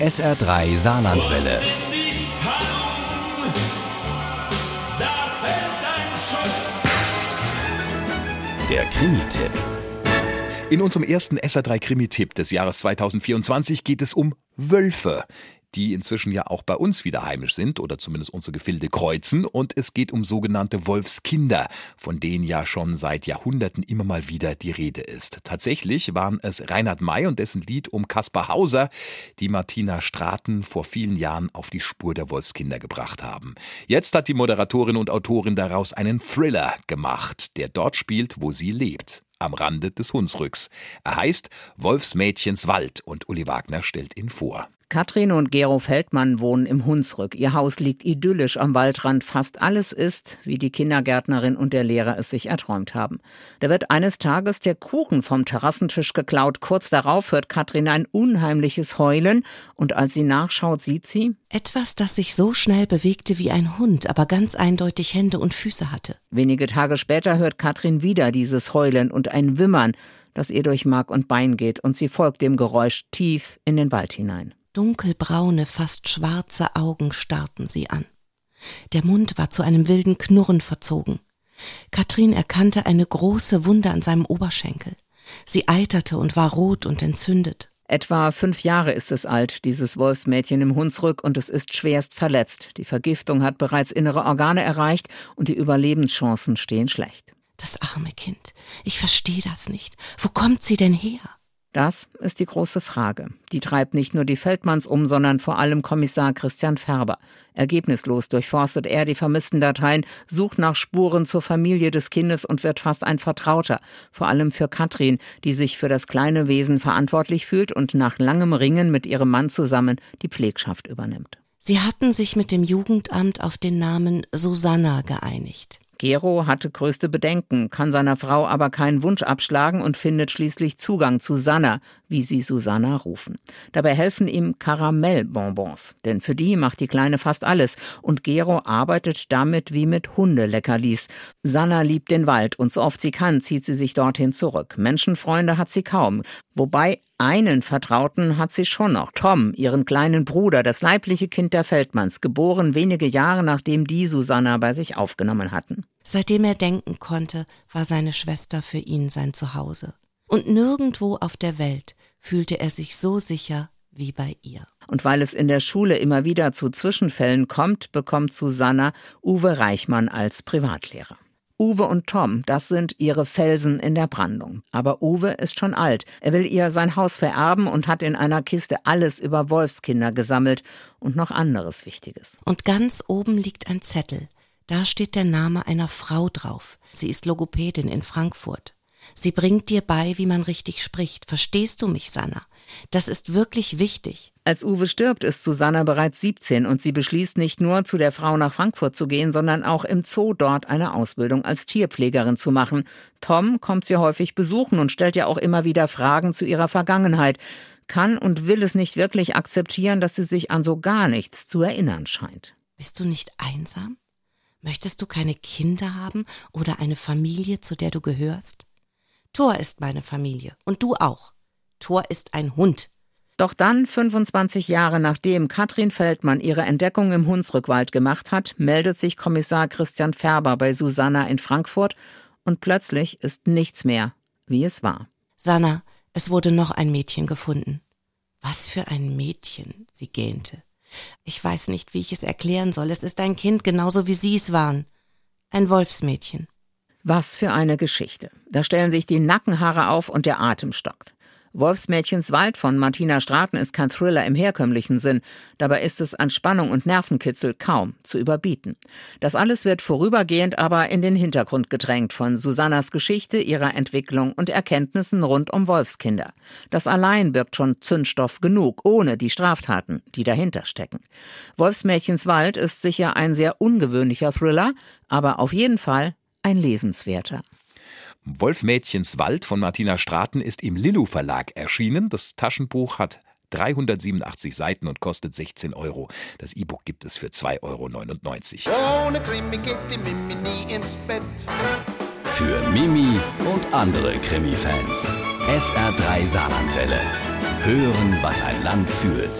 SR3 Saarlandwelle. Der Krimi-Tipp. In unserem ersten SR3 Krimi-Tipp des Jahres 2024 geht es um Wölfe die inzwischen ja auch bei uns wieder heimisch sind oder zumindest unsere Gefilde kreuzen. Und es geht um sogenannte Wolfskinder, von denen ja schon seit Jahrhunderten immer mal wieder die Rede ist. Tatsächlich waren es Reinhard May und dessen Lied um Kaspar Hauser, die Martina Straten vor vielen Jahren auf die Spur der Wolfskinder gebracht haben. Jetzt hat die Moderatorin und Autorin daraus einen Thriller gemacht, der dort spielt, wo sie lebt am Rande des Hunsrücks. Er heißt Wolfsmädchens Wald und Uli Wagner stellt ihn vor. Katrin und Gero Feldmann wohnen im Hunsrück. Ihr Haus liegt idyllisch am Waldrand. Fast alles ist, wie die Kindergärtnerin und der Lehrer es sich erträumt haben. Da wird eines Tages der Kuchen vom Terrassentisch geklaut. Kurz darauf hört Katrin ein unheimliches Heulen und als sie nachschaut, sieht sie etwas, das sich so schnell bewegte wie ein Hund, aber ganz eindeutig Hände und Füße hatte. Wenige Tage später hört Katrin wieder dieses Heulen und ein Wimmern, das ihr durch Mark und Bein geht und sie folgt dem Geräusch tief in den Wald hinein. Dunkelbraune, fast schwarze Augen starrten sie an. Der Mund war zu einem wilden Knurren verzogen. Katrin erkannte eine große Wunde an seinem Oberschenkel. Sie eiterte und war rot und entzündet. Etwa fünf Jahre ist es alt, dieses Wolfsmädchen im Hunsrück, und es ist schwerst verletzt. Die Vergiftung hat bereits innere Organe erreicht und die Überlebenschancen stehen schlecht. Das arme Kind. Ich verstehe das nicht. Wo kommt sie denn her? Das ist die große Frage. Die treibt nicht nur die Feldmanns um, sondern vor allem Kommissar Christian Färber. Ergebnislos durchforstet er die vermissten Dateien, sucht nach Spuren zur Familie des Kindes und wird fast ein Vertrauter. Vor allem für Katrin, die sich für das kleine Wesen verantwortlich fühlt und nach langem Ringen mit ihrem Mann zusammen die Pflegschaft übernimmt. Sie hatten sich mit dem Jugendamt auf den Namen Susanna geeinigt. Gero hatte größte Bedenken, kann seiner Frau aber keinen Wunsch abschlagen und findet schließlich Zugang zu Sanna, wie sie Susanna rufen. Dabei helfen ihm Karamellbonbons, denn für die macht die Kleine fast alles und Gero arbeitet damit wie mit Hundeleckerlis. Sanna liebt den Wald und so oft sie kann, zieht sie sich dorthin zurück. Menschenfreunde hat sie kaum, wobei einen Vertrauten hat sie schon noch, Tom, ihren kleinen Bruder, das leibliche Kind der Feldmanns, geboren wenige Jahre nachdem die Susanna bei sich aufgenommen hatten. Seitdem er denken konnte, war seine Schwester für ihn sein Zuhause. Und nirgendwo auf der Welt fühlte er sich so sicher wie bei ihr. Und weil es in der Schule immer wieder zu Zwischenfällen kommt, bekommt Susanna Uwe Reichmann als Privatlehrer. Uwe und Tom, das sind ihre Felsen in der Brandung. Aber Uwe ist schon alt. Er will ihr sein Haus vererben und hat in einer Kiste alles über Wolfskinder gesammelt und noch anderes Wichtiges. Und ganz oben liegt ein Zettel. Da steht der Name einer Frau drauf. Sie ist Logopädin in Frankfurt. Sie bringt dir bei, wie man richtig spricht. Verstehst du mich, Sanna? Das ist wirklich wichtig. Als Uwe stirbt, ist Susanna bereits 17 und sie beschließt nicht nur zu der Frau nach Frankfurt zu gehen, sondern auch im Zoo dort eine Ausbildung als Tierpflegerin zu machen. Tom kommt sie häufig besuchen und stellt ja auch immer wieder Fragen zu ihrer Vergangenheit, kann und will es nicht wirklich akzeptieren, dass sie sich an so gar nichts zu erinnern scheint. Bist du nicht einsam? Möchtest du keine Kinder haben oder eine Familie, zu der du gehörst? Thor ist meine Familie und du auch. Thor ist ein Hund. Doch dann, 25 Jahre nachdem Katrin Feldmann ihre Entdeckung im Hunsrückwald gemacht hat, meldet sich Kommissar Christian Färber bei Susanna in Frankfurt und plötzlich ist nichts mehr, wie es war. Sanna, es wurde noch ein Mädchen gefunden. Was für ein Mädchen, sie gähnte. Ich weiß nicht, wie ich es erklären soll. Es ist ein Kind, genauso wie Sie es waren. Ein Wolfsmädchen. Was für eine Geschichte. Da stellen sich die Nackenhaare auf und der Atem stockt. Wolfsmädchens Wald von Martina Straten ist kein Thriller im herkömmlichen Sinn. Dabei ist es an Spannung und Nervenkitzel kaum zu überbieten. Das alles wird vorübergehend aber in den Hintergrund gedrängt von Susannas Geschichte, ihrer Entwicklung und Erkenntnissen rund um Wolfskinder. Das allein birgt schon Zündstoff genug, ohne die Straftaten, die dahinter stecken. Wolfsmädchens Wald ist sicher ein sehr ungewöhnlicher Thriller, aber auf jeden Fall ein lesenswerter. Wolfmädchens Wald von Martina Straten ist im Lillu Verlag erschienen. Das Taschenbuch hat 387 Seiten und kostet 16 Euro. Das E-Book gibt es für 2,99 Euro. Ohne Krimi geht die Mimi nie ins Bett. Für Mimi und andere Krimi-Fans. SR3 Saarlandwelle. Hören, was ein Land fühlt.